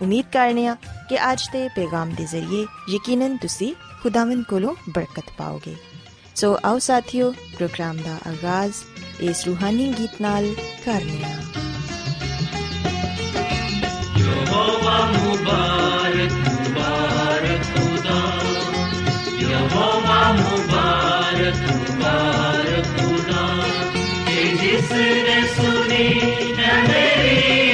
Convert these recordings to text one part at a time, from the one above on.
امید کرنے ہاں کہ اج دے پیغام دے ذریعے یقیناً تسی خداوند کولوں برکت پاؤ گے۔ سو آؤ ساتھیو، پروگرام دا آغاز اس روحانی گیت نال کرنے ہاں سنی میری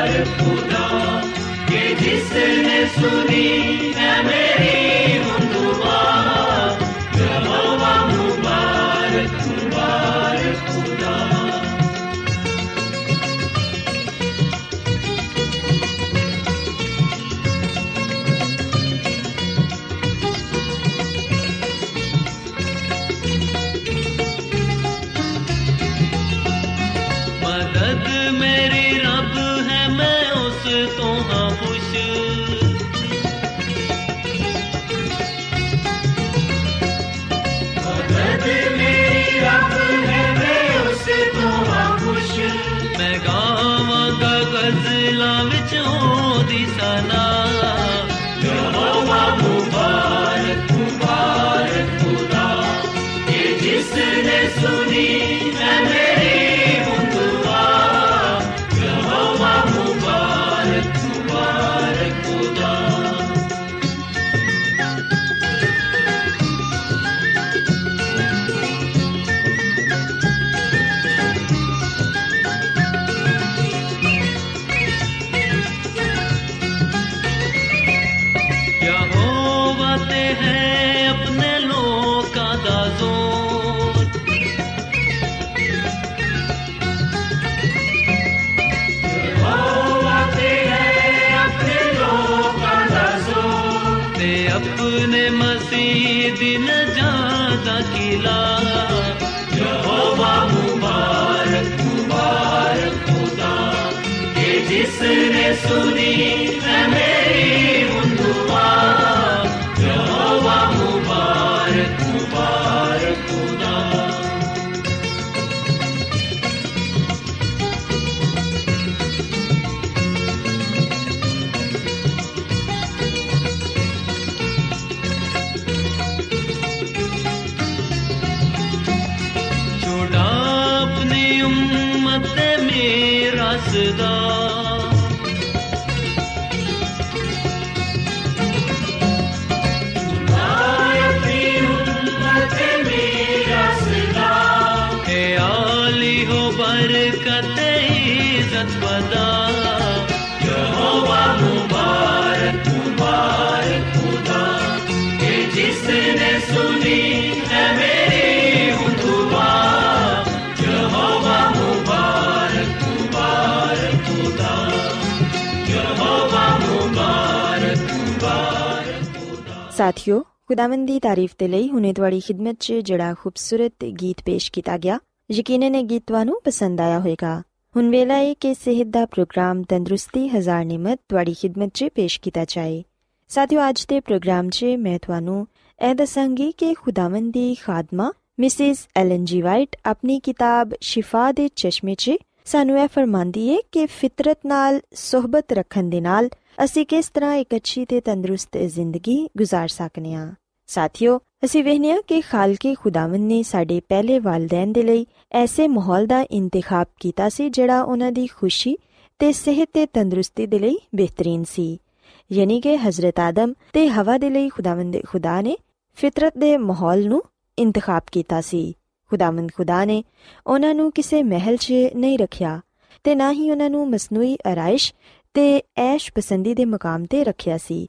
Saripuna. Jesus. ਸਾਥਿਓ, ਖੁਦਾਵੰਦ ਦੀ ਤਾਰੀਫ ਤੇ ਲਈ ਹੁਨੇ ਤੁਹਾਡੀ ਖidmat 'ਚ ਜਿਹੜਾ ਖੂਬਸੂਰਤ ਗੀਤ ਪੇਸ਼ ਕੀਤਾ ਗਿਆ, ਯਕੀਨਨ ਇਹ ਗੀਤ ਤੁਹਾਨੂੰ ਪਸੰਦ ਆਇਆ ਹੋਵੇਗਾ। ਹੁਣ ਵੇਲਾ ਹੈ ਕਿ ਸਿਹਤ ਦਾ ਪ੍ਰੋਗਰਾਮ ਤੰਦਰੁਸਤੀ ਹਜ਼ਾਰ ਨਿਮਤ ਤੁਹਾਡੀ ਖidmat 'ਚ ਪੇਸ਼ ਕੀਤਾ ਜਾਏ। ਸਾਥਿਓ, ਅੱਜ ਦੇ ਪ੍ਰੋਗਰਾਮ 'ਚ ਮੈਂ ਤੁਹਾਨੂੰ ਇਹ ਦੱਸਾਂਗੀ ਕਿ ਖੁਦਾਵੰਦ ਦੀ ਖਾਦਮਾ, ਮਿਸਿਸ ਐਲਨ ਜੀ ਵਾਈਟ, ਆਪਣੀ ਕਿਤਾਬ ਸ਼ਿਫਾ ਦੇ ਚਸ਼ਮੇ 'ਚ ਸਾਨੂੰ ਇਹ ਫਰਮਾਂਦੀ ਹੈ ਕਿ ਫਿਤਰਤ ਨਾਲ, ਸਹਬਤ ਰੱਖਣ ਦੇ ਨਾਲ ਅਸੀਂ ਕਿਸ ਤਰ੍ਹਾਂ ਇੱਕ ਅੱਛੀ ਤੇ ਤੰਦਰੁਸਤ ਜ਼ਿੰਦਗੀ گزار ਸਕਨੇ ਆ ਸਾਥੀਓ ਅਸੀਂ ਵੇਖਨੇ ਆ ਕਿ ਖਾਲਕੇ ਖੁਦਾਵੰਦ ਨੇ ਸਾਡੇ ਪਹਿਲੇ ਵਾਲਿਦੈਨ ਦੇ ਲਈ ਐਸੇ ਮਾਹੌਲ ਦਾ ਇੰਤਖਾਬ ਕੀਤਾ ਸੀ ਜਿਹੜਾ ਉਹਨਾਂ ਦੀ ਖੁਸ਼ੀ ਤੇ ਸਿਹਤ ਤੇ ਤੰਦਰੁਸਤੀ ਦੇ ਲਈ ਬਿਹਤਰੀਨ ਸੀ ਯਾਨੀ ਕਿ ਹਜ਼ਰਤ ਆਦਮ ਤੇ ਹਵਾ ਦੇ ਲਈ ਖੁਦਾਵੰਦ ਖੁਦਾ ਨੇ ਫਿਤਰਤ ਦੇ ਮਾਹੌਲ ਨੂੰ ਇੰਤਖਾਬ ਕੀਤਾ ਸੀ ਖੁਦਾਵੰਦ ਖੁਦਾ ਨੇ ਉਹਨਾਂ ਨੂੰ ਕਿਸੇ ਮਹਿਲ 'ਚ ਨਹੀਂ ਰੱਖਿਆ ਤੇ ਨਾ ਹੀ ਉਹਨਾਂ ਨੂੰ ਮਸਨੂਈ ਅਰਾਇਸ਼ ਤੇ ਐਸ਼ ਪਸੰਦੀ ਦੇ ਮਕਾਮ ਤੇ ਰੱਖਿਆ ਸੀ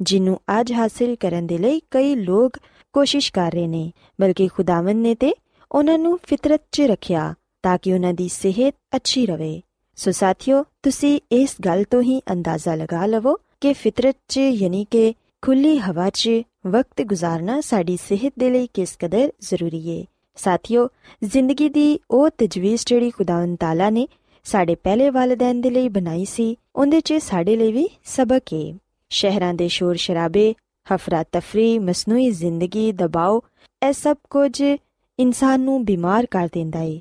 ਜਿਹਨੂੰ ਅੱਜ ਹਾਸਲ ਕਰਨ ਦੇ ਲਈ ਕਈ ਲੋਕ ਕੋਸ਼ਿਸ਼ ਕਰ ਰਹੇ ਨੇ, ਬਲਕਿ ਖੁਦਾਵੰਦ ਨੇ ਤੇ ਉਹਨਾਂ ਨੂੰ ਫਿਤਰਤ 'ਚ ਰੱਖਿਆ ਤਾਂ ਕਿ ਉਹਨਾਂ ਦੀ ਸਿਹਤ ਅੱਛੀ ਰਵੇ। ਸੋ ਸਾਥੀਓ, ਤੁਸੀਂ ਇਸ ਗੱਲ ਤੋਂ ਹੀ ਅੰਦਾਜ਼ਾ ਲਗਾ ਲਵੋ ਕਿ ਫਿਤਰਤ 'ਚ ਯਾਨੀ ਕਿ ਖੁੱਲੀ ਹਵਾ 'ਚ ਵਕਤ ਗੁਜ਼ਾਰਨਾ ਸਾਡੀ ਸਿਹਤ ਦੇ ਲਈ ਕਿਸ ਕਦਰ ਜ਼ਰੂਰੀ ਹੈ ਸਾਥੀਓ, ਜ਼ਿੰਦਗੀ ਦੀ ਉਹ ਤਜਵੀਜ਼ ਜਿਹੜੀ ਖੁਦਾਵੰਦ ਤਾਲਾ ਨੇ ਸਾਡੇ ਪਹਿਲੇ ਵਾਲਿਦੈਨ ਦੇ ਲਈ ਬਣਾਈ ਸੀ ਉਹਦੇ 'ਚ ਸਾਡੇ ਲਈ ਵੀ ਸਬਕ ਹੈ ਸ਼ਹਿਰਾਂ ਦੇ ਸ਼ੋਰ ਸ਼ਰਾਬੇ, ਹਫਰਾ ਤਫਰੀ, ਮਸਨੂਈ ਜ਼ਿੰਦਗੀ ਦਬਾਅ ਇਹ ਸਭ ਕੁਝ ਇਨਸਾਨ ਨੂੰ ਬਿਮਾਰ ਕਰ ਦਿੰਦਾ ਹੈ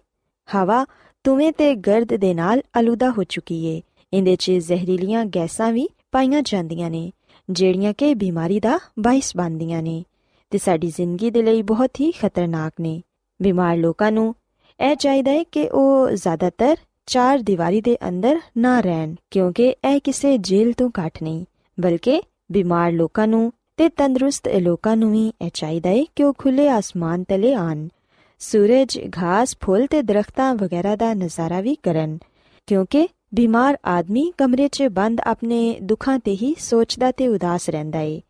ਹਵਾ ਤੁਵੇਂ ਤੇ ਗਰਦ ਦੇ ਨਾਲ ਅਲੂਦਾ ਹੋ ਚੁੱਕੀ ਏ। ਇਹਦੇ 'ਚ ਜ਼ਹਿਰੀਲੀਆਂ ਗੈਸਾਂ ਵੀ ਪਾਈਆਂ ਜਾਂਦੀਆਂ ਨੇ, ਜਿਹੜੀਆਂ ਕਿ ਬਿਮਾਰੀ ਦਾ ਬਾਇਸ ਬਣਦੀਆਂ ਨੇ। ਤੇ ਸਾਡੀ ਜ਼ਿੰਦਗੀ ਦੇ ਲਈ ਬਹੁਤ ਹੀ ਖਤਰਨਾਕ ਨੇ। ਬਿਮਾਰ ਲੋਕਾਂ ਨੂੰ ਇਹ ਚਾਹੀਦਾ ਹੈ ਕਿ ਉਹ ਜ਼ਿਆਦਾਤਰ ਚਾਰ ਦੀਵਾਰੀ ਦੇ ਅੰਦਰ ਨਾ ਰਹਿਣ, ਕਿਉਂਕਿ ਇਹ ਕਿਸੇ ਜੇਲ੍ਹ ਤੋਂ ਘੱਟ ਨਹੀਂ, ਬਲਕਿ ਬਿਮਾਰ ਲੋਕਾਂ ਨੂੰ ਤੇ ਤੰਦਰੁਸਤ ਲੋਕਾਂ ਨੂੰ ਵੀ ਇਹ ਚਾਹੀਦਾ ਹੈ ਕਿ ਉਹ ਖੁੱਲੇ ਆਸਮਾਨ ਤਲੇ ਆਣ ਸੂਰਜ, ਘਾਸ, ਫੁੱਲ ਤੇ ਦਰਖਤਾਂ ਵਗੈਰਾ ਦਾ ਨਜ਼ਾਰਾ ਵੀ ਕਰਨ, ਕਿਉਂਕਿ ਬਿਮਾਰ ਆਦਮੀ ਕਮਰੇ 'ਚ ਬੰਦ ਆਪਣੇ ਦੁੱਖਾਂ ਤੇ ਹੀ ਸੋਚਦਾ ਤੇ ਉਦਾਸ ਰਹਿੰਦਾ ਏ।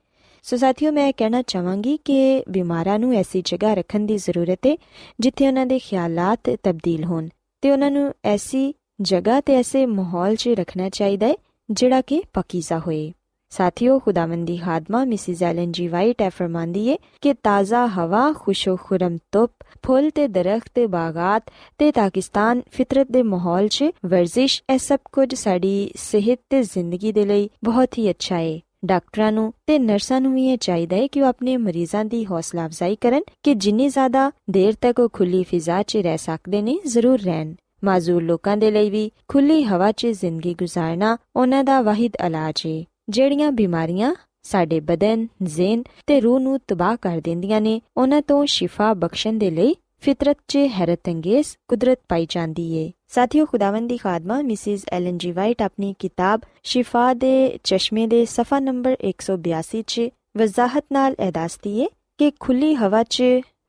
ਸੋ ਸਾਥੀਓ, ਮੈਂ ਕਹਿਣਾ ਚਾਹਾਂਗੀ ਕਿ ਬਿਮਾਰਾਂ ਨੂੰ ਐਸੀ ਜਗ੍ਹਾ ਰੱਖਣ ਦੀ ਜ਼ਰੂਰਤ ਹੈ ਜਿੱਥੇ ਉਹਨਾਂ ਦੇ ਖਿਆਲਾਤ ਤਬਦੀਲ ਹੋਣ। ਤੇ ਉਹਨਾਂ ਨੂੰ ਐਸੀ ਜਗ੍ਹਾ ਤੇ ਐਸੇ ਮਾਹੌਲ 'ਚ ਰੱਖਣਾ ਚਾਹੀਦਾ ਹੈ, ਜਿਹੜਾ ਕਿ ਪਕੀਜ਼ਾ ਹੋਏ। ਸਾਥੀਓ, ਖੁਦਾਵੰਦੀ ਖਾਦਮਾ, ਮਿਸਿਸ ਐਲਨ ਜੀ ਵਾਈਟ ਐ ਫਰਮਾਂਦੀ ਏ ਕਿ ਤਾਜ਼ਾ ਹਵਾ ਖੁਸ਼ੋ ਖੁਰਮ ਤੁਪ ਫੁੱਲ ਤੇ ਦਰਖਤ ਤੇ ਬਾਗਾਤ ਤੇ ਪਾਕਿਸਤਾਨ ਫਿਤਰਤ ਦੇ ਮਾਹੌਲ 'ਚ ਵਰਜ਼ਿਸ਼, ਇਹ ਸਭ ਕੁਝ ਸਾਡੀ ਸਿਹਤ ਤੇ ਜ਼ਿੰਦਗੀ ਦੇ ਲਈ ਬਹੁਤ ਹੀ ਅੱਛਾ ਏ। ਡਾਕਟਰਾਂ ਨੂੰ ਤੇ ਨਰਸਾਂ ਨੂੰ ਵੀ ਇਹ ਚਾਹੀਦਾ ਹੈ ਕਿ ਉਹ ਆਪਣੇ ਮਰੀਜ਼ਾਂ ਦੀ ਹੌਸਲਾ ਅਫਜ਼ਾਈ ਕਰਨ ਕਿ ਜਿੰਨੀ ਜ਼ਿਆਦਾ ਦੇਰ ਤੱਕ ਉਹ ਖੁੱਲੀ ਫਿਜ਼ਾ 'ਚ ਰਹਿ ਸਕਦੇ ਨੇ ਜ਼ਰੂਰ ਰਹਿਣ। ਮਾਜ਼ੂਰ ਲੋਕਾਂ ਦੇ ਲਈ ਵੀ ਖੁੱਲੀ ਹਵਾ 'ਚ ਜ਼ਿੰਦਗੀ گزارਣਾ ਉਹਨਾਂ ਦਾ ਵਾਹਿਦ ਇਲਾਜ ਹੈ ਜਿਹੜੀਆਂ ਬਿਮਾਰੀਆਂ ਸਾਡੇ ਬਦਨ, ਜ਼ਿਹਨ ਤੇ ਰੂਹ ਨੂੰ ਤਬਾਹ ਕਰ ਦਿੰਦੀਆਂ ਨੇ ਉਹਨਾਂ ਤੋਂ ਸ਼ਿਫਾ ਬਖਸ਼ਣ ਦੇ ਲਈ ਫਿਤਰਤ 'ਚ ਹੈਰਤਅੰਗੇਜ਼ ਕੁਦਰਤ ਪਾਈ ਜਾਂਦੀ ਏ। ਸਾਥੀਓ, ਖੁਦਾਵੰਦ ਖਾਦਮਾ, ਮਿਸਿਸ ਐਲਨ ਜੀ ਵਾਈਟ ਆਪਣੀ ਕਿਤਾਬ ਸ਼ਿਫਾ ਦੇ ਚਸ਼ਮੇ ਦੇ ਸਫਾ ਨੰਬਰ 182 'ਚ ਵਜ਼ਾਹਤ ਨਾਲ ਇਹ ਦੱਸਦੀ ਕਿ ਖੁੱਲੀ ਹਵਾ 'ਚ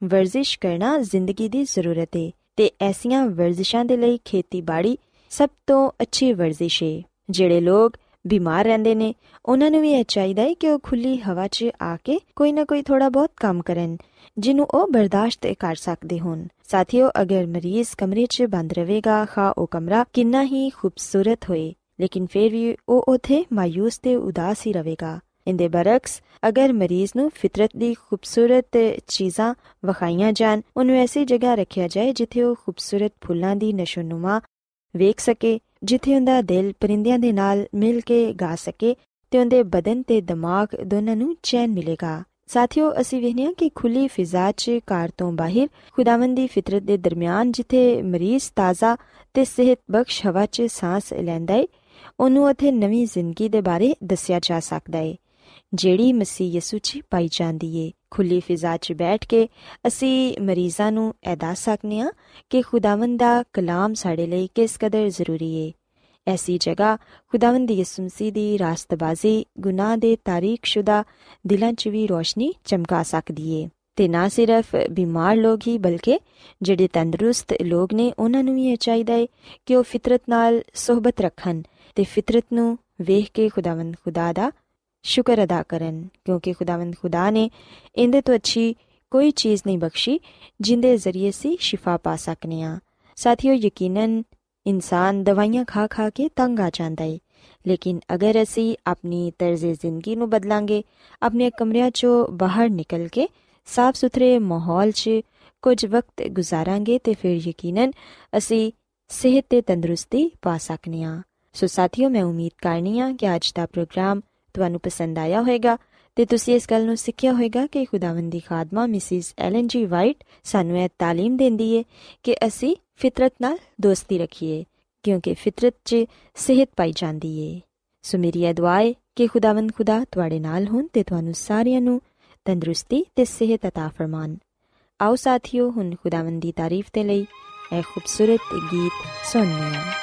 ਵਰਜ਼ਿਸ਼ ਕਰਨਾ ਜ਼ਿੰਦਗੀ ਦੀ ਜ਼ਰੂਰਤ ਏ ਤੇ ਐਸੀਆਂ ਵਰਜ਼ਿਸ਼ਾਂ ਦੇ ਲਈ ਖੇਤੀਬਾੜੀ ਸਭ ਤੋਂ ਅੱਛੀ ਵਰਜ਼ਿਸ਼ ਏ, ਜਿਹੜੇ ਲੋਕ ਬਿਮਾਰ ਰਹਿੰਦੇ ਨੇ, ਉਹਨਾਂ ਨੂੰ ਵੀ ਇਹ ਚਾਹੀਦਾ ਹੈ ਕਿ ਉਹ ਖੁੱਲੀ ਹਵਾ 'ਚ ਆ ਕੇ ਕੋਈ ਨਾ ਕੋਈ ਥੋੜਾ ਬਹੁਤ ਕੰਮ ਕਰਨ, ਜਿਹਨੂੰ ਉਹ ਬਰਦਾਸ਼ਤ ਕਰ ਸਕਦੇ ਹੋਣ। ਸਾਥੀਓ, ਅਗਰ ਮਰੀਜ਼ ਕਮਰੇ 'ਚ ਬੰਦ ਰਹੇਗਾ, ਖਾ ਉਹ ਕਮਰਾ ਕਿੰਨਾ ਹੀ ਖੂਬਸੂਰਤ ਹੋਏ, ਲੇਕਿਨ ਫਿਰ ਵੀ ਉਹ ਉਥੇ ਮਾਇੂਸ ਤੇ ਉਦਾਸ ਹੀ ਰਹੇਗਾ। ਇੰਦੇ ਬਰਕਸ ਅਗਰ ਮਰੀਜ਼ ਨੂੰ ਫਿਤਰਤ ਦੀ ਖੂਬਸੂਰਤ ਚੀਜ਼ਾਂ ਵਖਾਈਆਂ ਜਾਣ, ਉਹਨੂੰ ਐਸੀ ਜਗ੍ਹਾ ਰੱਖਿਆ ਜਾਏ ਜਿੱਥੇ ਉਹ ਖੂਬਸੂਰਤ ਫੁੱਲਾਂ ਦੀ ਨਸ਼ੋਨੁਮਾ ਵੇਖ ਸਕੇ ਜਿੱਥੇ ਉਹਦਾ ਦਿਲ ਪਰਿੰਦਿਆਂ ਦੇ ਨਾਲ ਮਿਲ ਕੇ ਗਾ ਸਕੇ ਤੇ ਉਹਦੇ ਬਦਨ ਤੇ ਦਿਮਾਗ ਦੋਨਾਂ ਨੂੰ ਚੈਨ ਮਿਲੇਗਾ। ਸਾਥੀਓ, ਅਸੀਂ ਵੇਖਿਆ ਕਿ ਖੁੱਲੀ ਫਿਜ਼ਾ 'ਚ ਕਾਰ ਤੋਂ ਬਾਹਰ ਖੁਦਾਵੰਦੀ ਫਿਤਰਤ ਦੇ ਦਰਮਿਆਨ ਜਿੱਥੇ ਮਰੀਜ਼ ਤਾਜ਼ਾ ਤੇ ਸਿਹਤ ਬਖਸ਼ ਹਵਾ 'ਚ ਸਾਹ ਲੈਂਦਾ ਹੈ ਉਹਨੂੰ ਉਥੇ ਨਵੀਂ ਜ਼ਿੰਦਗੀ ਦੇ ਬਾਰੇ ਦੱਸਿਆ ਜਾ ਸਕਦਾ ਹੈ ਜਿਹੜੀ ਮਸੀਹ ਯਿਸੂ 'ਚ ਪਾਈ ਜਾਂਦੀ ਏ। ਖੁੱਲੀ ਫਿਜ਼ਾ 'ਚ ਬੈਠ ਕੇ ਅਸੀਂ ਮਰੀਜ਼ਾਂ ਨੂੰ ਇਹ ਦੱਸ ਸਕਨੇ ਆ ਕਿ ਖੁਦਾਵੰਦ ਦਾ ਕਲਾਮ ਸਾਡੇ ਲਈ ਕਿਸ ਕਦਰ ਜ਼ਰੂਰੀ ਏ। ਐਸੀ ਜਗ੍ਹਾ ਖੁਦਾਵੰਦ ਯਿਸੂ ਮਸੀਹ ਦੀ ਰਾਸਤਬਾਜ਼ੀ ਗੁਨਾਹ ਦੇ ਤਾਰੀਖਸ਼ੁਦਾ ਦਿਲਾਂ 'ਚ ਵੀ ਰੋਸ਼ਨੀ ਚਮਕਾ ਸਕਦੀ ਏ। ਤੇ ਨਾ ਸਿਰਫ ਬਿਮਾਰ ਲੋਕ ਹੀ ਬਲਕਿ ਜਿਹੜੇ ਤੰਦਰੁਸਤ ਲੋਕ ਨੇ ਉਹਨਾਂ ਨੂੰ ਵੀ ਇਹ ਚਾਹੀਦਾ ਏ ਕਿ ਉਹ ਫਿਤਰਤ ਨਾਲ ਸਹਬਤ ਰੱਖਣ ਤੇ ਫਿਤਰਤ ਨੂੰ ਵੇਖ ਕੇ ਖੁਦਾਵੰਦ ਖੁਦਾ ਦਾ ਸ਼ੁਕਰ ਅਦਾ ਕਰਨ ਕਿਉਂਕਿ ਖੁਦਾਵੰਦ ਖੁਦਾ ਨੇ ਇਹਦੇ ਤੋਂ ਅੱਛੀ ਕੋਈ ਚੀਜ਼ ਨਹੀਂ ਬਖਸ਼ੀ ਜਿੰਦੇ ਜ਼ਰੀਏ ਸੀ ਸ਼ਿਫਾ ਪਾ ਸਕਨੇ ਆ ਸਾਥੀਓ ਯਕੀਨਨ ਇਨਸਾਨ ਦਵਾਈਆਂ ਖਾ ਖਾ ਕੇ ਤੰਗ ਆ ਜਾਂਦਾ ਏ ਲੇਕਿਨ ਅਗਰ ਅਸੀਂ ਆਪਣੀ ਤਰਜ਼ ਜ਼ਿੰਦਗੀ ਨੂੰ ਬਦਲਾਂਗੇ ਆਪਣੇ ਕਮਰਿਆਂ 'ਚੋਂ ਬਾਹਰ ਨਿਕਲ ਕੇ ਸਾਫ਼ ਸੁਥਰੇ ਮਾਹੌਲ 'ਚ ਕੁਝ ਵਕਤ ਗੁਜ਼ਾਰਾਂਗੇ ਤੇ ਫਿਰ ਯਕੀਨਨ ਅਸੀਂ ਸਿਹਤ ਤੇ ਤੰਦਰੁਸਤੀ ਪਾ ਸਕਨੇ ਆ ਸੋ ਸਾਥੀਓ ਮੈਂ ਉਮੀਦ ਕਰਨੀ ਆ ਕਿ ਅੱਜ ਦਾ ਪ੍ਰੋਗਰਾਮ ਤੁਹਾਨੂੰ ਪਸੰਦ ਆਇਆ ਹੋਵੇਗਾ ਤੇ ਤੁਸੀਂ ਇਸ ਗੱਲ ਨੂੰ ਸਿੱਖਿਆ ਹੋਵੇਗਾ ਕਿ ਖੁਦਾਵੰਦੀ ਖਾਦਮਾ ਮਿਸਿਸ ਐਲਨ ਜੀ ਵਾਈਟ ਸਾਨੂੰ ਇਹ تعلیم ਦਿੰਦੀ ਏ ਕਿ ਅਸੀਂ ਫਿਤਰਤ ਨਾਲ ਦੋਸਤੀ ਰੱਖੀਏ ਕਿਉਂਕਿ ਫਿਤਰਤ 'ਚ ਸਿਹਤ ਪਾਈ ਜਾਂਦੀ ਏ ਸੋ ਮੇਰੀ ਇਹ ਦੁਆ ਹੈ ਕਿ ਖੁਦਾਵੰਦ ਖੁਦਾ ਤੁਹਾਡੇ ਨਾਲ ਹੋਣ ਤੇ ਤੁਹਾਨੂੰ ਸਾਰਿਆਂ ਨੂੰ ਤੰਦਰੁਸਤੀ ਤੇ ਸਿਹਤ عطا ਫਰਮਾਨ ਆਓ ਸਾਥੀਓ ਹੁਣ ਖੁਦਾਵੰਦ ਦੀ ਤਾਰੀਫ ਤੇ ਲਈ ਇਹ ਖੂਬਸੂਰਤ ਗੀਤ ਸੁਣਨੇ ਆ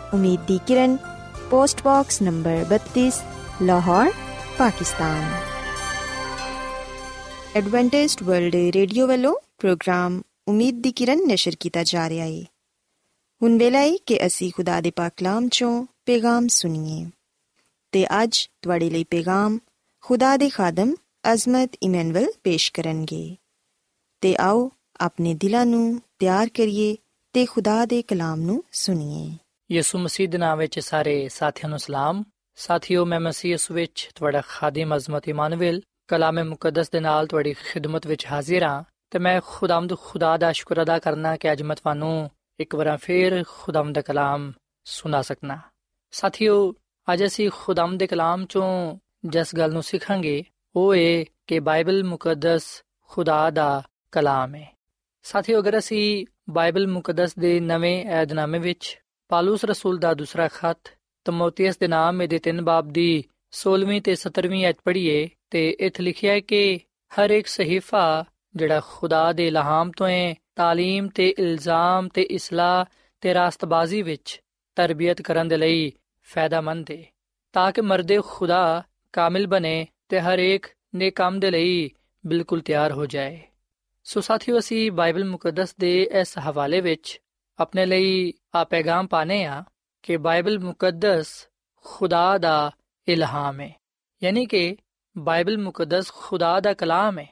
ਉਮੀਦ ਦੀ ਕਿਰਨ post box number 32 Lahore Pakistan Adventist World Radio ਵੱਲੋਂ ਪ੍ਰੋਗਰਾਮ ਉਮੀਦ ਦੀ ਕਿਰਨ ਨਿਸ਼ਰ ਕੀਤਾ ਜਾ ਰਿਹਾ ਹੈ ਹੁਣ ਵੇਲਾ ਹੈ ਕਿ ਅਸੀਂ ਖੁਦਾ ਦੇ ਪਾਕ ਕਲਾਮ ਚੋਂ ਪੈਗਾਮ ਸੁਣੀਏ ਤੇ ਅੱਜ ਤੁਹਾਡੇ ਲਈ ਪੈਗਾਮ ਖੁਦਾ ਦੇ ਖਾਦਮ ਅਜ਼ਮਤ ਇਮਨੁਅਲ ਪੇਸ਼ ਕਰਨਗੇ ਤੇ ਆਓ ਆਪਣੇ ਦਿਲਾਂ ਨੂੰ ਤਿਆਰ ਕਰੀਏ ਤੇ ਖੁਦਾ ਦੇ ਕਲਾਮ ਨੂੰ ਸੁਣੀਏ ਯਿਸੂ ਮਸੀਹ ਦੇ ਨਾਮ ਵਿੱਚ ਸਾਰੇ ਸਾਥੀਆਂ ਨੂੰ ਸਲਾਮ। ਸਾਥੀਓ, ਮੈਂ ਮਸੀਹ ਯਿਸੂ ਵਿੱਚ ਤੁਹਾਡਾ ਖਾਦਮ ਅਜ਼ਮਤ ਇਮਾਨੁਅਲ ਕਲਾਮੇ ਮੁਕੱਦਸ ਦੇ ਨਾਲ ਤੁਹਾਡੀ ਖਿਦਮਤ ਵਿੱਚ ਹਾਜ਼ਰ ਹਾਂ ਤੇ ਮੈਂ ਖੁਦਾਮਦ ਖੁਦਾ ਦਾ ਸ਼ੁਕਰ ਅਦਾ ਕਰਨਾ ਕਿ ਅੱਜ ਮੈਂ ਤੁਹਾਨੂੰ ਇੱਕ ਵਾਰ ਫੇਰ ਖੁਦਾਮ ਦਾ ਕਲਾਮ ਸੁਣਾ ਸਕਣਾ ਸਾਥੀਓ, ਅੱਜ ਅਸੀਂ ਖੁਦਾਮ ਦੇ ਕਲਾਮ ਚੋਂ ਜਿਸ ਗੱਲ ਨੂੰ ਸਿੱਖਾਂਗੇ, ਉਹ ਇਹ ਕਿ ਬਾਈਬਲ ਮੁਕੱਦਸ ਖੁਦਾ ਦਾ ਕਲਾਮ ਹੈ। ਸਾਥੀਓ, ਅਗਰ ਅਸੀਂ ਬਾਈਬਲ ਮੁਕੱਦਸ ਦੇ ਨਵੇਂ ਏਧਨਾਮੇ ਵਿੱਚ ਪਾਲੂਸ ਰਸੂਲ ਦਾ ਦੂਸਰਾ ਖੱਤ ਤਮੋਥੀਅਸ ਦੇ ਨਾਮ ਦੇ ਤਿੰਨ ਬਾਬ ਦੀ 16ਵੀਂ ਤੇ 17ਵੀਂ ਐਤ ਪੜ੍ਹੀਏ ਤੇ ਇੱਥੇ ਲਿਖਿਆ ਹੈ ਕਿ ਹਰ ਇੱਕ ਸਹੀਫਾ ਜਿਹੜਾ ਖੁਦਾ ਦੇ ਇਲਹਾਮ ਤੋਂ ਹੈ تعلیم ਤੇ ਇਲਜ਼ਾਮ ਤੇ ਇਸਲਾਹ ਤੇ ਰਾਸਤਬਾਜ਼ੀ ਵਿੱਚ ਤਰਬੀਅਤ ਕਰਨ ਦੇ ਲਈ ਫਾਇਦਾਮੰਦ ਹੈ ਤਾਂ ਕਿ ਮਰਦੇ ਖੁਦਾ ਕਾਮਿਲ ਬਣੇ ਤੇ ਹਰ ਇੱਕ ਨੇ ਕੰਮ ਦੇ ਲਈ ਬਿਲਕੁਲ ਤਿਆਰ ਹੋ ਜਾਏ ਸੋ ਸਾਥੀਓ ਅਸੀਂ ਬਾਈਬਲ ਮੁਕੱਦਸ ਦੇ ਇਸ ਹਵਾਲੇ ਵਿੱਚ ਆਪਣੇ ਲਈ ਆ ਪੈਗਾਮ ਪਾਣੇ ਆ ਕਿ ਬਾਈਬਲ ਮੁਕੱਦਸ ਖੁਦਾ ਦਾ ਇਲਹਾਮ ਹੈ ਯਾਨੀ ਕਿ ਬਾਈਬਲ ਮੁਕੱਦਸ ਖੁਦਾ ਦਾ ਕਲਾਮ ਹੈ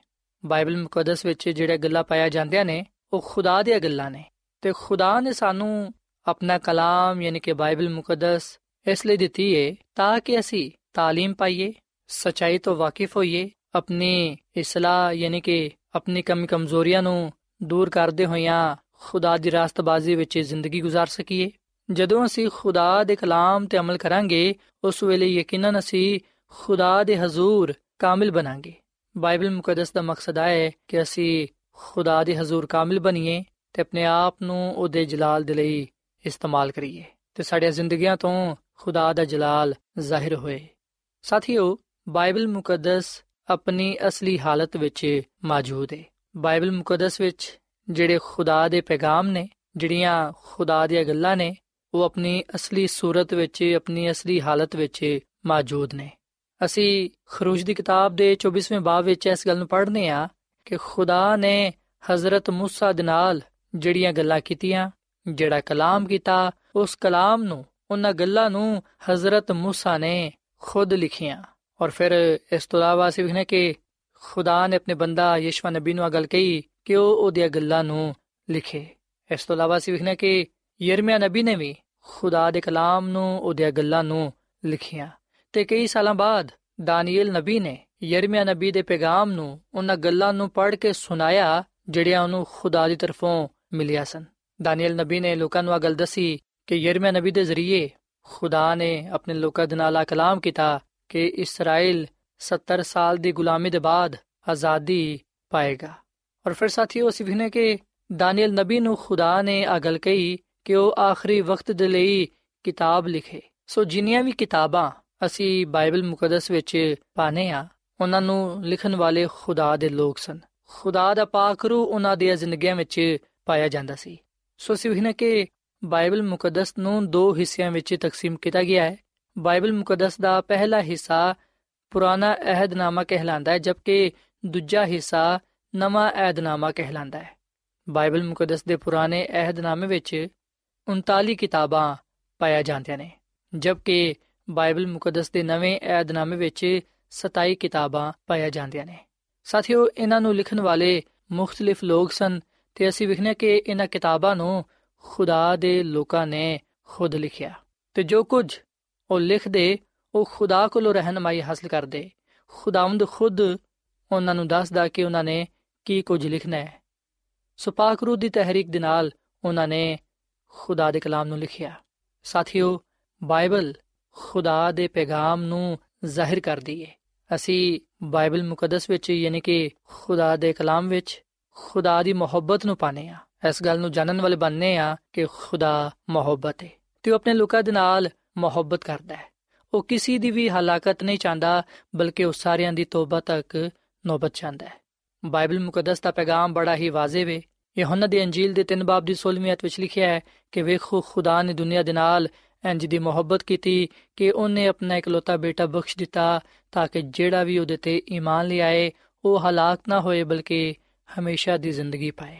ਬਾਈਬਲ ਮੁਕੱਦਸ ਵਿੱਚ ਜਿਹੜੇ ਗੱਲਾਂ ਪਾਇਆ ਜਾਂਦੀਆਂ ਨੇ ਉਹ ਖੁਦਾ ਦੀਆਂ ਗੱਲਾਂ ਨੇ ਤੇ ਖੁਦਾ ਨੇ ਸਾਨੂੰ ਆਪਣਾ ਕਲਾਮ ਯਾਨੀ ਕਿ ਬਾਈਬਲ ਮੁਕੱਦਸ ਇਸ ਲਈ ਦਿੱਤੀ ਹੈ ਤਾਂ ਕਿ ਅਸੀਂ تعلیم ਪਾਈਏ ਸਚਾਈ ਤੋਂ ਵਾਕਿਫ ਹੋਈਏ ਆਪਣੀ ਇਸਲਾਹ ਯਾਨੀ ਕਿ ਆਪਣੀ ਕਮੀ ਕਮਜ਼ੋਰੀਆਂ ਨੂੰ ਦੂਰ ਕਰਦੇ ਹੋਇਆਂ ਖੁਦਾ ਦੀ ਰਾਸਤਬਾਜ਼ੀ ਵਿੱਚ ਜ਼ਿੰਦਗੀ گزار ਸਕੀਏ ਜਦੋਂ ਅਸੀਂ ਖੁਦਾ ਦੇ ਕਲਾਮ ਤੇ ਅਮਲ ਕਰਾਂਗੇ ਉਸ ਵੇਲੇ ਯਕੀਨਨ ਅਸੀਂ ਖੁਦਾ ਦੇ ਹਜ਼ੂਰ ਕਾਮਿਲ ਬਣਾਂਗੇ ਬਾਈਬਲ ਮੁਕੱਦਸ ਦਾ ਮਕਸਦ ਹੈ ਕਿ ਅਸੀਂ ਖੁਦਾ ਦੇ ਹਜ਼ੂਰ ਕਾਮਿਲ ਬਣੀਏ ਤੇ ਆਪਣੇ ਆਪ ਨੂੰ ਉਹਦੇ ਜਲਾਲ ਦੇ ਲਈ ਇਸਤੇਮਾਲ ਕਰੀਏ ਤੇ ਸਾਡੀਆਂ ਜ਼ਿੰਦਗੀਆਂ ਤੋਂ ਖੁਦਾ ਦਾ ਜਲਾਲ ਜ਼ਾਹਿਰ ਹੋਏ ਸਾਥੀਓ ਬਾਈਬਲ ਮੁਕੱਦਸ ਆਪਣੀ ਅਸਲੀ ਹਾਲਤ ਵਿੱਚ ਮੌਜੂਦ ਹੈ ਬਾਈਬਲ ਮੁਕੱਦਸ ਵਿੱਚ ਜਿਹੜੇ ਖੁਦਾ ਦੇ ਪੈਗਾਮ ਨੇ ਜਿਹੜੀਆਂ ਖੁਦਾ ਦੀਆਂ ਗੱਲਾਂ ਨੇ ਉਹ ਆਪਣੀ ਅਸਲੀ ਸੂਰਤ ਵਿੱਚ ਆਪਣੀ ਅਸਲੀ ਹਾਲਤ ਵਿੱਚ ਮੌਜੂਦ ਨੇ ਅਸੀਂ ਖਰੂਜ ਦੀ ਕਿਤਾਬ ਦੇ 24ਵੇਂ ਬਾਬ ਵਿੱਚ ਇਸ ਗੱਲ ਨੂੰ ਪੜ੍ਹਨੇ ਆ ਕਿ ਖੁਦਾ ਨੇ ਹਜ਼ਰਤ موسی ਦੇ ਨਾਲ ਜਿਹੜੀਆਂ ਗੱਲਾਂ ਕੀਤੀਆਂ ਜਿਹੜਾ ਕਲਾਮ ਕੀਤਾ ਉਸ ਕਲਾਮ ਨੂੰ ਉਹਨਾਂ ਗੱਲਾਂ ਨੂੰ ਹਜ਼ਰਤ موسی ਨੇ ਖੁਦ ਲਿਖੀਆਂ ਔਰ ਫਿਰ ਇਸ ਤੋਂ ਇਲਾਵਾ ਅਸੀਂ ਵੇਖਨੇ ਕਿ ਖੁਦਾ ਨੇ ਆਪਣੇ ਬੰਦਾ ਯਿਸਵਾ ਨਬੀ ਨੂੰ ਆ ਗੱਲ ਕਹੀ ਕਿ ਉਹ ਉਹਦੀਆਂ ਗੱਲਾਂ ਨੂੰ ਲਿਖੇ। ਇਸ ਤੋਂ ਇਲਾਵਾ ਅਸੀਂ ਵੇਖਨੇ ਕਿ ਯਰਮਿਆ ਨਬੀ ਨੇ ਵੀ ਖੁਦਾ ਦੇ ਕਲਾਮ ਨੂੰ ਉਹਦੀਆਂ ਗੱਲਾਂ ਨੂੰ ਲਿਖੀਆਂ। ਤੇ ਕਈ ਸਾਲਾਂ ਬਾਅਦ ਦਾਨੀਏਲ ਨਬੀ ਨੇ ਯਰਮੀਆ ਨਬੀ ਦੇ ਪੈਗਾਮ ਨੂੰ ਉਹਨਾਂ ਗੱਲਾਂ ਨੂੰ ਪੜ੍ਹ ਕੇ ਸੁਣਾਇਆ, ਜਿਹੜੀਆਂ ਉਹਨੂੰ ਖੁਦਾ ਦੀ ਤਰਫੋਂ ਮਿਲਿਆ ਸਨ। ਦਾਨੀਏਲ ਨਬੀ ਨੇ ਲੋਕਾਂ ਨੂੰ ਆ ਗੱਲ ਦੱਸੀ ਕਿ ਯਰਮਿਆ ਨਬੀ ਦੇ ਜ਼ਰੀਏ ਖੁਦਾ ਨੇ ਆਪਣੇ ਲੋਕਾਂ ਦੇ ਨਾਲ ਕਲਾਮ ਕੀਤਾ ਕਿ ਇਸਰਾਇਲ 70 ਸਾਲ ਦੀ ਗੁਲਾਮੀ ਦੇ ਬਾਅਦ ਆਜ਼ਾਦੀ ਪਾਏਗਾ। ਔਰ ਫਿਰ ਸਾਥੀਓ ਅਸੀਂ ਵਿਖਨੇ ਕਿ ਦਾਨੀਏਲ ਨਬੀ ਨੂੰ ਖੁਦਾ ਨੇ ਆ ਗੱਲ ਕਹੀ ਕਿ ਉਹ ਆਖਰੀ ਵਕਤ ਦੇ ਲਈ ਕਿਤਾਬ ਲਿਖੇ ਸੋ ਜਿੰਨੀਆਂ ਵੀ ਕਿਤਾਬਾਂ ਅਸੀਂ ਬਾਈਬਲ ਮੁਕੱਦਸ ਵਿੱਚ ਪਾਣੇ ਆ ਉਹਨਾਂ ਨੂੰ ਲਿਖਣ ਵਾਲੇ ਖੁਦਾ ਦੇ ਲੋਕ ਸਨ ਖੁਦਾ ਦਾ ਪਾਕ ਰੂ ਉਹਨਾਂ ਦੀਆਂ ਜ਼ਿੰਦਗੀਆਂ ਵਿੱਚ ਪਾਇਆ ਜਾਂਦਾ ਸੀ ਸੋ ਅਸੀਂ ਵਹਨੇ ਕਿ ਬਾਈਬਲ ਮੁਕੱਦਸ ਨੂੰ ਦੋ ਹਿੱਸਿਆਂ ਵਿੱਚ ਤਕਸੀਮ ਕੀਤਾ ਗਿਆ ਹੈ ਬਾਈਬਲ ਮੁਕੱਦਸ ਦਾ ਪਹਿਲਾ ਹਿੱਸਾ ਪੁਰਾਣਾ ਅਹਿਦਨਾਮਾ ਕਹਿਲਾਂਦਾ ਹੈ ਜਦਕਿ ਦੂਜਾ ਹਿੱਸਾ ਨਵਾਂ ਅਹਿਦਨਾਮਾ ਕਹਿਲਾਂਦਾ ਹੈ। ਬਾਈਬਲ ਮੁਕੱਦਸ ਦੇ ਪੁਰਾਣੇ ਅਹਿਦਨਾਮੇ ਵਿੱਚ 39 ਕਿਤਾਬਾਂ ਪਾਇਆ ਜਾਂਦੀਆਂ ਨੇ, ਜਦਕਿ ਬਾਈਬਲ ਮੁਕੱਦਸ ਦੇ ਨਵੇਂ ਏਧਨਾਮੇ ਵਿੱਚ 27 ਕਿਤਾਬਾਂ ਪਾਇਆ ਜਾਂਦੀਆਂ ਨੇ। ਸਾਥੀਓ, ਇਹਨਾਂ ਨੂੰ ਲਿਖਣ ਵਾਲੇ ਮੁxtਲਿਫ ਲੋਕ ਸਨ ਤੇ ਅਸੀਂ ਵਿਖਨੇ ਕਿ ਇਹਨਾਂ ਕਿਤਾਬਾਂ ਨੂੰ ਖੁਦਾ ਦੇ ਲੋਕਾਂ ਨੇ ਖੁਦ ਲਿਖਿਆ। ਤੇ ਜੋ ਕੁਝ ਉਹ ਲਿਖਦੇ, ਉਹ ਖੁਦਾ ਕੋਲੋਂ ਰਹਿਨਮਾਈ ਹਾਸਲ ਕਰਦੇ। ਖੁਦਾਵੰਦ ਖੁਦ ਉਹਨਾਂ ਨੂੰ ਦੱਸਦਾ ਕਿ ਉਹਨਾਂ ਨੇ ਕੀ ਕੁਝ ਲਿਖਣਾ ਹੈ? ਸੋ ਪਾਕ ਰੂਹ ਦੀ ਤਹਿਰੀਕ ਦੇ ਨਾਲ ਉਹਨਾਂ ਨੇ ਖੁਦਾ ਦੇ ਕਲਾਮ ਨੂੰ ਲਿਖਿਆ। ਸਾਥੀਓ, ਬਾਈਬਲ ਖੁਦਾ ਦੇ ਪੈਗਾਮ ਨੂੰ ਜ਼ਾਹਿਰ ਕਰਦੀ ਹੈ ਅਸੀਂ ਬਾਈਬਲ ਮੁਕੱਦਸ ਵਿੱਚ, ਯਾਨੀ ਕਿ ਖੁਦਾ ਦੇ ਕਲਾਮ ਵਿੱਚ ਖੁਦਾ ਦੀ ਮੁਹੱਬਤ ਨੂੰ ਪਾਣੇ ਆ ਇਸ ਗੱਲ ਨੂੰ ਜਾਣਨ ਵਾਲੇ ਬਣਨੇ ਆ ਕਿ ਖੁਦਾ ਮੁਹੱਬਤ ਹੈ ਤੇ ਉਹ ਆਪਣੇ ਲੋਕਾਂ ਦੇ ਨਾਲ ਮੁਹੱਬਤ ਕਰਦਾ ਹੈ। ਉਹ ਕਿਸੇ ਦੀ ਵੀ ਹਲਾਕਤ ਨਹੀਂ ਚਾਹੁੰਦਾ, ਬਲਕਿ ਉਹ ਸਾਰਿਆਂ ਦੀ ਤੋਬਾ ਤੱਕ ਨੌਬਤ ਚਾਹੁੰਦਾ ਹੈ। ਬਾਈਬਲ ਮੁਕੱਦਸ ਦਾ ਪੈਗਾਮ ਬੜਾ ਹੀ ਵਾਜ਼ਿਹ ਹੈ ਯਹੋਨਾ ਦੀ ਅੰਜੀਲ ਦੇ 3 ਬਾਬ ਦੀ 16ਵੀਂ ਅਧ ਵਿੱਚ ਲਿਖਿਆ ਹੈ ਕਿ ਵੇਖੋ, ਖੁਦਾ ਨੇ ਦੁਨੀਆ ਦੇ ਨਾਲ ਇੰਜ ਦੀ ਮੁਹੱਬਤ ਕੀਤੀ ਕਿ ਉਹਨੇ ਆਪਣਾ ਇਕਲੌਤਾ ਬੇਟਾ ਬਖਸ਼ ਦਿੱਤਾ ਤਾਂ ਕਿ ਜਿਹੜਾ ਵੀ ਉਹਦੇ ਤੇ ਈਮਾਨ ਲਿਆਏ ਉਹ ਹਲਾਕ ਨਾ ਹੋਏ ਬਲਕਿ ਹਮੇਸ਼ਾ ਦੀ ਜ਼ਿੰਦਗੀ ਪਾਏ।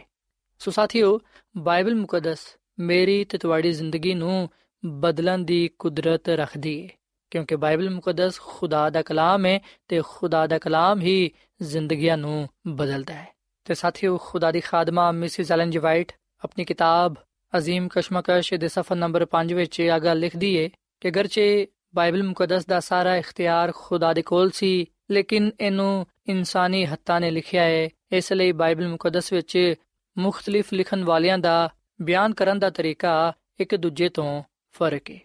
ਸੋ ਸਾਥੀਓ, ਬਾਈਬਲ ਮੁਕੱਦਸ ਮੇਰੀ ਤੇ ਤੁਹਾਡੀ ਜ਼ਿੰਦਗੀ ਨੂੰ ਬਦਲਣ ਦੀ ਕੁਦਰਤ ਰੱਖਦੀ ਹੈ ਕਿਉਂਕਿ ਬਾਈਬਲ ਮੁਕੱਦਸ ਖੁਦਾ ਦਾ ਕਲਾਮ ਹੈ ਤੇ ਖੁਦਾ ਦਾ ਕਲਾਮ ਹੀ ਜ਼ਿੰਦਗੀਆਂ ਨੂੰ ਬਦਲਦਾ ਹੈ। ਤੇ ਸਾਥੀਓ, ਖੁਦਾ ਦੀ ਖਾਦਮਾ ਮਿਸਿਸ ਐਲਨ ਜੀ ਵਾਈਟ ਆਪਣੀ ਕਿਤਾਬ ਅਜ਼ੀਮ ਕਸ਼ਮਕਸ਼ ਦੇ ਸਫਾ ਨੰਬਰ 5 ਵਿੱਚ ਇਹ ਗੱਲ ਲਿਖਦੀ ਹੈ ਕਿ ਗਰਚੇ ਬਾਈਬਲ ਮੁਕੱਦਸ ਦਾ ਸਾਰਾ ਇਖਤਿਆਰ ਖੁਦਾ ਦੇ ਕੋਲ ਸੀ, ਲੇਕਿਨ ਇਹਨੂੰ ਇਨਸਾਨੀ ਹੱਥਾਂ ਨੇ ਲਿਖਿਆ ਹੈ ਇਸ ਲਈ ਬਾਈਬਲ ਮੁਕੱਦਸ ਵਿੱਚ ਮੁxtਲਿਫ ਲਿਖਣ ਵਾਲਿਆਂ ਦਾ ਬਿਆਨ ਕਰਨ ਦਾ ਤਰੀਕਾ ਇੱਕ ਦੂਜੇ ਤੋਂ ਫ਼ਰਕ ਹੈ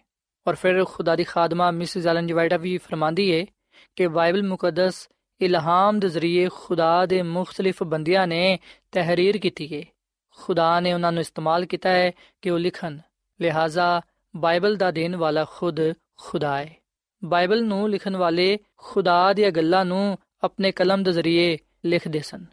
ਔਰ ਫਿਰ ਖੁਦਾ ਦੀ ਖਾਦਮਾ ਮਿਸਿਸ ਐਲਨ ਜਵਾਈਟਾ ਵੀ ਫਰਮਾਂਦੀ ਹੈ ਕਿ ਬਾਈਬਲ ਮੁਕੱਦਸ ਇਲਹਾਮ ਦੇ ਜ਼ਰੀਏ ਖੁਦਾ ਦੇ ਮੁxtਲਿਫ ਬੰਦਿਆਂ ਨੇ ਤਹਿਰੀਰ ਕੀਤੀ ਹੈ ਖੁਦਾ ਨੇ ਉਹਨਾਂ ਨੂੰ ਇਸਤੇਮਾਲ ਕੀਤਾ ਹੈ ਕਿ ਉਹ ਲਿਖਣ ਲਿਹਾਜ਼ਾ ਬਾਈਬਲ ਦਾ ਦੇਣ ਵਾਲਾ ਖੁਦ ਖੁਦਾ ਹੈ ਬਾਈਬਲ ਨੂੰ ਲਿਖਣ ਵਾਲੇ ਖੁਦਾ ਦੀਆਂ ਗੱਲਾਂ ਨੂੰ ਆਪਣੇ ਕਲਮ ਦੇ ਜ਼ਰੀਏ ਲਿਖਦੇ ਸਨ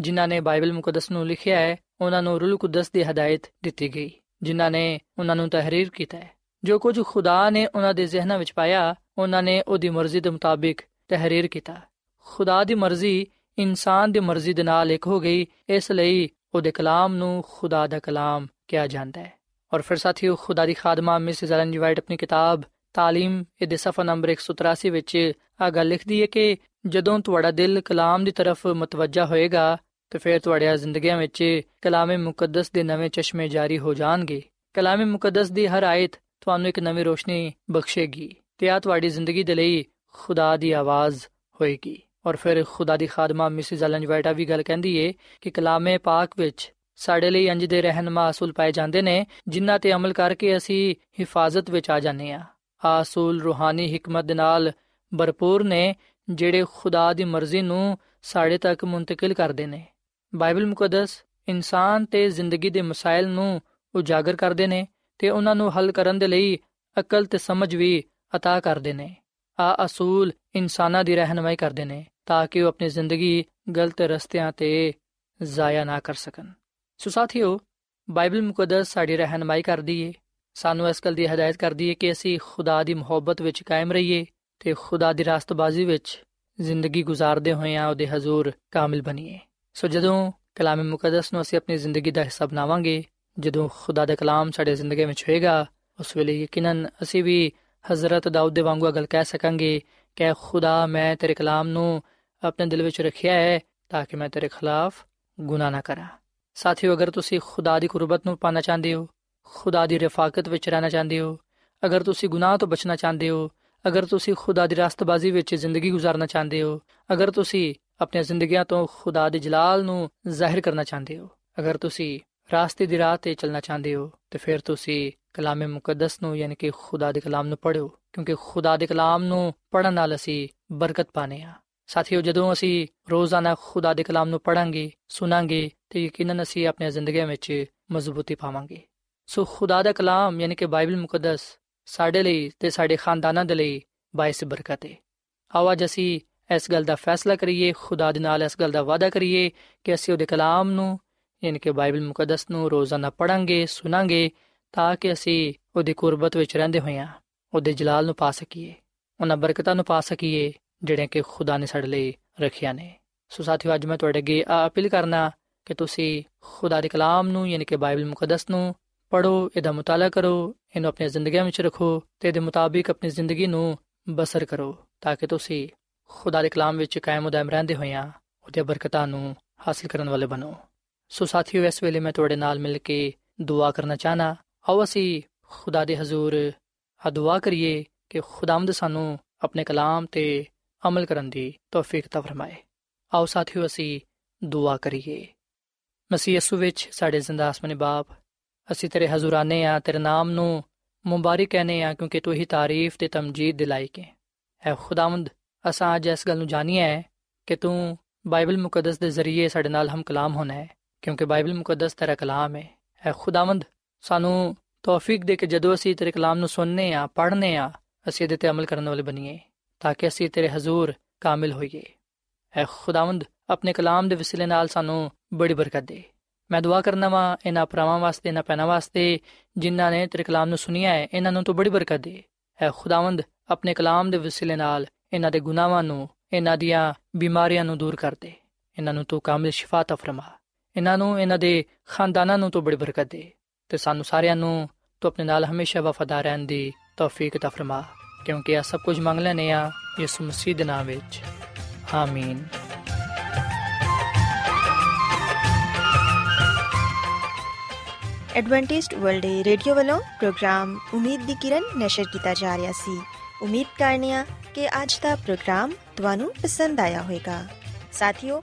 ਜਿਨ੍ਹਾਂ ਨੇ ਬਾਈਬਲ ਮੁਕੱਦਸ ਨੂੰ ਲਿਖਿਆ ਹੈ ਉਹਨਾਂ ਨੂੰ ਰੂਲ ਕੁਦਸ ਦੀ ਹਦਾਇਤ ਦਿੱਤੀ ਗਈ ਜਿਨ੍ਹਾਂ ਨੇ ਉਹਨਾਂ ਨੂੰ ਤਹਿਰੀਰ ਕੀਤਾ ਹੈ ਜੋ ਕੁਝ ਖੁਦਾ ਨੇ ਉਹਨਾਂ ਦੇ ਜ਼ਿਹਨਾਂ ਵਿੱਚ ਪਾਇਆ, ਉਹਨਾਂ ਨੇ ਉਹਦੀ ਮਰਜ਼ੀ ਦੇ ਮੁਤਾਬਿਕ ਤਹਿਰੀਰ ਕੀਤਾ। ਖੁਦਾ ਦੀ ਮਰਜ਼ੀ ਇਨਸਾਨ ਦੀ ਮਰਜ਼ੀ ਦੇ ਨਾਲ ਇੱਕ ਹੋ ਗਈ, ਇਸ ਲਈ ਉਹਦੇ ਕਲਾਮ ਨੂੰ ਖੁਦਾ ਦਾ ਕਲਾਮ ਕਿਹਾ ਜਾਂਦਾ ਹੈ। ਔਰ ਫਿਰ ਸਾਥੀਓ, ਖੁਦਾ ਦੀ ਖਾਦਮਾ ਮਿਸਿਸ ਐਲਨ ਜੀ ਵਾਈਟ ਆਪਣੀ ਕਿਤਾਬ ਤਾਲੀਮ, ਇਹਦੇ ਸਫਾ ਨੰਬਰ 183 ਵਿੱਚ ਆ ਗੱਲ ਲਿਖਦੀ ਹੈ ਕਿ ਜਦੋਂ ਤੁਹਾਡਾ ਦਿਲ ਕਲਾਮ ਦੀ ਤਰਫ ਮਤਵੱਜਾ ਹੋਏਗਾ, ਤੇ ਫਿਰ ਤੁਹਾਡੀਆਂ ਜ਼ਿੰਦਗੀਆਂ ਵਿੱਚ ਕਲਾਮੇ ਮੁਕੱਦਸ ਦੇ ਨਵੇਂ ਚਸ਼ਮੇ ਜਾਰੀ ਹੋ ਜਾਣਗੇ। ਕਲਾਮੇ ਮੁਕੱਦਸ ਦੀ ਹਰ ਆਇਤ ਤੁਹਾਨੂੰ ਇੱਕ ਨਵੀਂ ਰੋਸ਼ਨੀ ਬਖਸ਼ੇਗੀ ਤੇ ਆ ਤੁਹਾਡੀ ਜ਼ਿੰਦਗੀ ਦੇ ਲਈ ਖੁਦਾ ਦੀ ਆਵਾਜ਼ ਹੋਏਗੀ। ਔਰ ਫਿਰ ਖੁਦਾ ਦੀ ਖਾਦਮਾ ਮਿਸਿਸ ਐਲਨ ਵਾਈਟਾ ਵੀ ਗੱਲ ਕਹਿੰਦੀ ਏ ਕਿ ਕਲਾਮੇ ਪਾਕ ਵਿੱਚ ਸਾਡੇ ਲਈ ਅੰਜ ਦੇ ਰਹਿਨਮਾ ਅਸੂਲ ਪਾਏ ਜਾਂਦੇ ਨੇ, ਜਿਨ੍ਹਾਂ ਤੇ ਅਮਲ ਕਰਕੇ ਅਸੀਂ ਹਿਫਾਜ਼ਤ ਵਿੱਚ ਆ ਜਾਂਦੇ ਆ ਆ ਅਸੂਲ ਰੂਹਾਨੀ ਹਕਮਤ ਦੇ ਨਾਲ ਭਰਪੂਰ ਨੇ, ਜਿਹੜੇ ਖੁਦਾ ਦੀ ਮਰਜ਼ੀ ਨੂੰ ਸਾਡੇ ਤੱਕ ਮੁੰਤਕਿਲ ਕਰਦੇ ਨੇ। ਬਾਈਬਲ ਮੁਕੱਦਸ ਇਨਸਾਨ ਤੇ ਜ਼ਿੰਦਗੀ ਦੇ ਮਸਾਇਲ ਨੂੰ ਉਜਾਗਰ ਕਰਦੇ ਨੇ ਤੇ ਉਹਨਾਂ ਨੂੰ ਹੱਲ ਕਰਨ ਦੇ ਲਈ ਅਕਲ ਤੇ ਸਮਝ ਵੀ عطا ਕਰਦੇ ਨੇ। ਆ ਅਸੂਲ ਇਨਸਾਨਾਂ ਦੀ ਰਹਿਨਮਾਈ ਕਰਦੇ ਨੇ ਤਾਂ ਕਿ ਉਹ ਆਪਣੀ ਜ਼ਿੰਦਗੀ ਗਲਤ ਰਸਤਿਆਂ ਤੇ ਜ਼ਾਇਆ ਨਾ ਕਰ ਸਕਣ। ਸੋ ਸਾਥੀਓ, ਬਾਈਬਲ ਮੁਕੱਦਸ ਸਾਡੀ ਰਹਿਨਮਾਈ ਕਰਦੀ ਏ। ਸਾਨੂੰ ਇਸ ਗੱਲ ਦੀ ਹਦਾਇਤ ਕਰਦੀ ਏ ਕਿ ਅਸੀਂ ਖੁਦਾ ਦੀ ਮੁਹੱਬਤ ਵਿੱਚ ਕਾਇਮ ਰਹੀਏ ਤੇ ਖੁਦਾ ਦੀ ਰਾਸਤਬਾਜ਼ੀ ਵਿੱਚ ਜ਼ਿੰਦਗੀ گزارਦੇ ਹੋਏ ਆ ਉਹਦੇ ਹਜ਼ੂਰ ਕਾਮਿਲ ਬਣੀਏ। ਸੋ ਜਦੋਂ ਕਲਾਮ ਮੁਕੱਦਸ ਨੂੰ ਅਸੀਂ ਆਪਣੀ ਜ਼ਿੰਦਗੀ ਦਾ ਹਿੱਸਾ ਬਣਾਵਾਂਗੇ ਜਦੋਂ ਖੁਦਾ ਦਾ ਕਲਾਮ ਸਾਡੇ ਜ਼ਿੰਦਗੀ ਵਿੱਚ ਹੋਏਗਾ, ਉਸ ਵੇਲੇ ਯਕੀਨਨ ਅਸੀਂ ਵੀ ਹਜ਼ਰਤ ਦਾਊਦ ਦੇ ਵਾਂਗੂ ਗੱਲ ਕਹਿ ਸਕਾਂਗੇ ਕਿ ਖੁਦਾ ਮੈਂ ਤੇਰੇ ਕਲਾਮ ਨੂੰ ਆਪਣੇ ਦਿਲ ਵਿੱਚ ਰੱਖਿਆ ਹੈ ਤਾਂ ਕਿ ਮੈਂ ਤੇਰੇ ਖਿਲਾਫ ਗੁਨਾਹ ਨਾ ਕਰਾਂ। ਸਾਥੀਓ, ਅਗਰ ਤੁਸੀਂ ਖੁਦਾ ਦੀ ਕੁਰਬਤ ਨੂੰ ਪਾਣਾ ਚਾਹੁੰਦੇ ਹੋ, ਖੁਦਾ ਦੀ ਰਫਾਕਤ ਵਿੱਚ ਰਹਿਣਾ ਚਾਹੁੰਦੇ ਹੋ, ਅਗਰ ਤੁਸੀਂ ਗੁਨਾਹ ਤੋਂ ਬਚਣਾ ਚਾਹੁੰਦੇ ਹੋ, ਅਗਰ ਤੁਸੀਂ ਖੁਦਾ ਦੀ ਰਾਸਤਬਾਜ਼ੀ ਵਿੱਚ ਜ਼ਿੰਦਗੀ گزارਣਾ ਚਾਹੁੰਦੇ ਹੋ, ਅਗਰ ਤੁਸੀਂ ਆਪਣੀਆਂ ਜ਼ਿੰਦਗੀਆਂ ਤੋਂ ਖੁਦਾ ਦੇ ਜਲਾਲ ਨੂੰ ਜ਼ਾਹਿਰ ਕਰਨਾ ਚਾਹੁੰਦੇ ਹੋ, ਅਗਰ ਤੁਸੀਂ ਰਾਸਤੇ ਦੀ ਰਾਹ ਤੇ ਚੱਲਣਾ ਚਾਹੁੰਦੇ ਹੋ, ਤੇ ਫਿਰ ਤੁਸੀਂ ਕਲਾਮੇ ਮੁਕੱਦਸ ਨੂੰ ਯਾਨੀ ਕਿ ਖੁਦਾ ਦੇ ਕਲਾਮ ਨੂੰ ਪੜ੍ਹੋ, ਕਿਉਂਕਿ ਖੁਦਾ ਦੇ ਕਲਾਮ ਨੂੰ ਪੜਨ ਨਾਲ ਅਸੀਂ ਬਰਕਤ ਪਾਣੇ ਆ ਸਾਥੀਓ, ਜਦੋਂ ਅਸੀਂ ਰੋਜ਼ਾਨਾ ਖੁਦਾ ਦੇ ਕਲਾਮ ਨੂੰ ਪੜਾਂਗੇ ਸੁਣਾਂਗੇ, ਤੇ ਯਕੀਨਨ ਅਸੀਂ ਆਪਣੀ ਜ਼ਿੰਦਗੀ ਵਿੱਚ ਮਜ਼ਬੂਤੀ ਪਾਵਾਂਗੇ। ਸੋ ਖੁਦਾ ਦਾ ਕਲਾਮ ਯਾਨੀ ਕਿ ਬਾਈਬਲ ਮੁਕੱਦਸ ਸਾਡੇ ਲਈ ਤੇ ਸਾਡੇ ਖਾਨਦਾਨਾਂ ਦੇ ਲਈ ਬਾਇਸ ਬਰਕਤ ਹੈ ਆਵਾਜ਼ ਅਸੀਂ ਇਸ ਗੱਲ ਦਾ ਫੈਸਲਾ ਕਰੀਏ, ਖੁਦਾ ਦੇ ਨਾਲ ਇਸ ਗੱਲ ਦਾ ਵਾਅਦਾ ਕਰੀਏ ਕਿ ਅਸੀਂ ਉਹਦੇ ਕਲਾਮ ਨੂੰ ਯਾਨੀ ਕਿ ਬਾਈਬਲ ਮੁਕੱਦਸ ਨੂੰ ਰੋਜ਼ਾਨਾ ਪੜਾਂਗੇ ਸੁਣਾਂਗੇ ਤਾਂ ਕਿ ਅਸੀਂ ਉਹਦੀ ਕੁਰਬਤ ਵਿੱਚ ਰਹਿੰਦੇ ਹੋਈਆਂ ਉਹਦੇ ਜਲਾਲ ਨੂੰ ਪਾ ਸਕੀਏ, ਉਹਨਾਂ ਬਰਕਤਾਂ ਨੂੰ ਪਾ ਸਕੀਏ, ਜਿਹੜੀਆਂ ਕਿ ਖੁਦਾ ਨੇ ਸਾਡੇ ਲਈ ਰੱਖਿਆ ਨੇ। ਸੋ ਸਾਥੀਓ, ਅੱਜ ਮੈਂ ਤੁਹਾਡੇ ਅੱਗੇ ਆ ਅਪੀਲ ਕਰਨਾ ਕਿ ਤੁਸੀਂ ਖੁਦਾ ਦੇ ਕਲਾਮ ਨੂੰ, ਯਾਨੀ ਕਿ ਬਾਈਬਲ ਮੁਕੱਦਸ ਨੂੰ ਪੜੋ ਇਹਦਾ ਮਤਾਲਾ ਕਰੋ, ਇਹਨੂੰ ਆਪਣੀ ਜ਼ਿੰਦਗੀ ਵਿੱਚ ਰੱਖੋ ਤੇ ਇਹਦੇ ਮੁਤਾਬਿਕ ਆਪਣੀ ਜ਼ਿੰਦਗੀ ਨੂੰ ਬਸਰ ਕਰੋ ਤਾਂ ਕਿ ਤੁਸੀਂ ਖੁਦਾ ਦੇ ਕਲਾਮ ਵਿੱਚ ਕਾਇਮ ਉਦਾਇਮ ਰਹਿੰਦੇ ਹੋਈਆਂ ਉਹਦੇ ਬਰਕਤਾਂ ਨੂੰ ਹਾਸਲ ਕਰਨ ਵਾਲੇ ਬਣੋ। ਸੋ ਸਾਥੀਓ, ਇਸ ਵੇਲੇ ਮੈਂ ਤੁਹਾਡੇ ਨਾਲ ਮਿਲ ਕੇ ਦੁਆ ਕਰਨਾ ਚਾਹਨਾ। ਆਓ ਅਸੀਂ ਖੁਦਾ ਦੇ ਹਜ਼ੂਰ ਆ ਦੁਆ ਕਰੀਏ ਕਿ ਖੁਦਾਮਦ ਸਾਨੂੰ ਆਪਣੇ ਕਲਾਮ ਤੇ ਅਮਲ ਕਰਨ ਦੀ ਤੌਫੀਕ ਤਾ ਫਰਮਾਏ। ਆਓ ਸਾਥੀਓ, ਅਸੀਂ ਦੁਆ ਕਰੀਏ। ਮਸੀਹ ਯਸੂ ਵਿੱਚ ਸਾਡੇ ਜ਼ਿੰਦਾ ਆਸਮਾਨੀ ਬਾਪ, ਅਸੀਂ ਤੇਰੇ ਹਜ਼ੂਰਾਨੇ ਆ, ਤੇਰੇ ਨਾਮ ਨੂੰ ਮੁਬਾਰਕ ਕਹਨੇ ਆ, ਕਿਉਂਕਿ ਤੂੰ ਹੀ ਤਾਰੀਫ ਤੇ ਤਮਜੀਦ ਦਿਲਾਈ ਕੇ ਹੈ। ਖੁਦਾਵੰਦ ਅਸਾਂ ਅੱਜ ਇਸ ਗੱਲ ਨੂੰ ਜਾਣੀਏ ਹੈ ਕਿ ਤੂੰ ਬਾਈਬਲ ਮੁਕੱਦਸ ਦੇ ਜ਼ਰੀਏ ਸਾਡੇ ਨਾਲ ਹਮ ਕਲਾਮ ਹੋਣਾ ਹੈ। ਕਿਉਂਕਿ ਬਾਈਬਲ ਮੁਕੱਦਸ ਤੇਰਾ ਕਲਾਮ ਹੈ ਹੈ ਖੁਦਾਵੰਦ, ਸਾਨੂੰ ਤੌਫੀਕ ਦੇ ਕੇ ਜਦੋਂ ਅਸੀਂ ਤੇਰੇ ਕਲਾਮ ਨੂੰ ਸੁਣਨੇ ਆ, ਪੜ੍ਹਨੇ ਆ, ਅਸੀਂ ਇਹਦੇ ਤੇ ਅਮਲ ਕਰਨ ਵਾਲੇ ਬਣੀਏ, ਤਾਂ ਕਿ ਅਸੀਂ ਤੇਰੇ ਹਜ਼ੂਰ ਕਾਮਿਲ ਹੋਈਏ। ਐ ਖੁਦਾਵੰਦ, ਆਪਣੇ ਕਲਾਮ ਦੇ ਵਸਿਲੇ ਨਾਲ ਸਾਨੂੰ ਬੜੀ ਬਰਕਤ ਦੇ। ਮੈਂ ਦੁਆ ਕਰਨਾ ਵਾਂ ਇਹਨਾਂ ਪਰਾਵਾਂ ਵਾਸਤੇ, ਇਹਨਾਂ ਪੈਨਾ ਵਾਸਤੇ, ਜਿਨ੍ਹਾਂ ਨੇ ਤੇਰੇ ਕਲਾਮ ਨੂੰ ਸੁਨਿਆ ਹੈ ਇਹਨਾਂ ਨੂੰ ਤੂੰ ਬੜੀ ਬਰਕਤ ਦੇ। ਐ ਖੁਦਾਵੰਦ, ਆਪਣੇ ਕਲਾਮ ਦੇ ਵਸਿਲੇ ਨਾਲ ਇਹਨਾਂ ਦੇ ਗੁਨਾਹਾਂ ਨੂੰ, ਇਹਨਾਂ ਦੀਆਂ ਬਿਮਾਰੀਆਂ ਨੂੰ ਦੂਰ ਕਰ ਦੇ। ਇਹਨਾਂ ਨੂੰ ਤੂੰ ਕਾਮਿਲ ਸ਼ਿਫਾ ਤਾ ਫਰਮਾ। ਇਹਨਾਂ ਨੂੰ ਇਹਨਾਂ ਦੇ ਖਾਨਦਾਨਾਂ ਨੂੰ ਤੂੰ ਬੜੀ ਬਰਕਤ ਦੇ ਤੇ ਸਾਨੂੰ ਸਾਰਿਆਂ ਨੂੰ ਤੂੰ ਆਪਣੇ ਨਾਲ ਹਮੇਸ਼ਾ ਵਫਾਦਾਰ ਰਹਿਣ ਦੀ ਤੌਫੀਕ ਤਾ ਫਰਮਾ, ਕਿਉਂਕਿ ਇਹ ਸਭ ਕੁਝ ਮੰਗ ਲੈਨੇ ਆ ਯਿਸੂ ਮਸੀਹ ਦੇ ਨਾਮ ਵਿੱਚ। ਆਮੀਨ। ਐਡਵੈਂਟਿਸਟ ਵਰਲਡ ਰੇਡੀਓ ਵੱਲੋਂ ਪ੍ਰੋਗਰਾਮ ਉਮੀਦ ਦੀ ਕਿਰਨ ਨਿਸ਼ਰ ਕੀਤਾ ਜਾ ਰਿਹਾ ਸੀ। ਉਮੀਦ ਕਰਨੀਆ ਕਿ ਅੱਜ ਦਾ ਪ੍ਰੋਗਰਾਮ ਤੁਹਾਨੂੰ ਪਸੰਦ ਆਇਆ ਹੋਵੇਗਾ। ਸਾਥੀਓ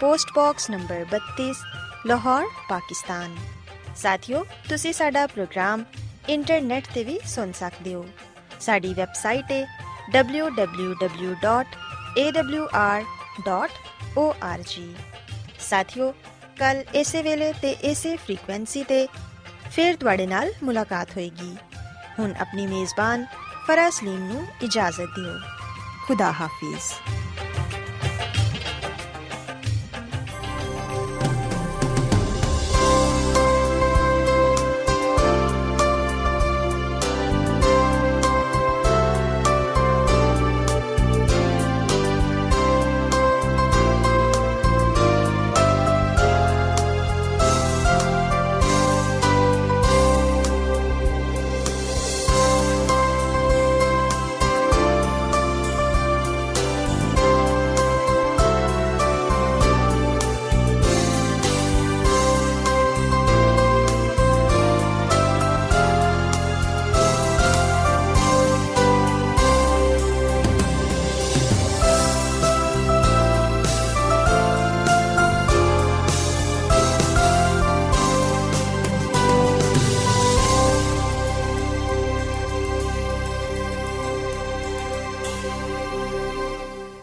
post box number 32 Lahore, Pakistan. ਸਾਥਿਓ, ਤੁਸੀਂ ਸਾਡਾ ਪ੍ਰੋਗਰਾਮ ਇੰਟਰਨੈਟ ਤੇ ਵੀ ਸੁਣ ਸਕਦੇ ਹੋ। ਸਾਡੀ ਵੈਬਸਾਈਟ ਹੈ www.awr.org ਸਾਥਿਓ, ਕੱਲ ਇਸੇ ਵੇਲੇ ਤੇ ਇਸੇ ਫ੍ਰੀਕਵੈਂਸੀ ਤੇ ਫਿਰ ਤੁਹਾਡੇ ਨਾਲ ਮੁਲਾਕਾਤ ਹੋਏਗੀ। ਹੁਣ ਆਪਣੀ ਮੇਜ਼ਬਾਨ ਫਰਾਜ਼ ਸਲੀਮ ਨੂੰ ਇਜਾਜ਼ਤ ਦਿਓ। ਖੁਦਾ ਹਾਫਿਜ਼।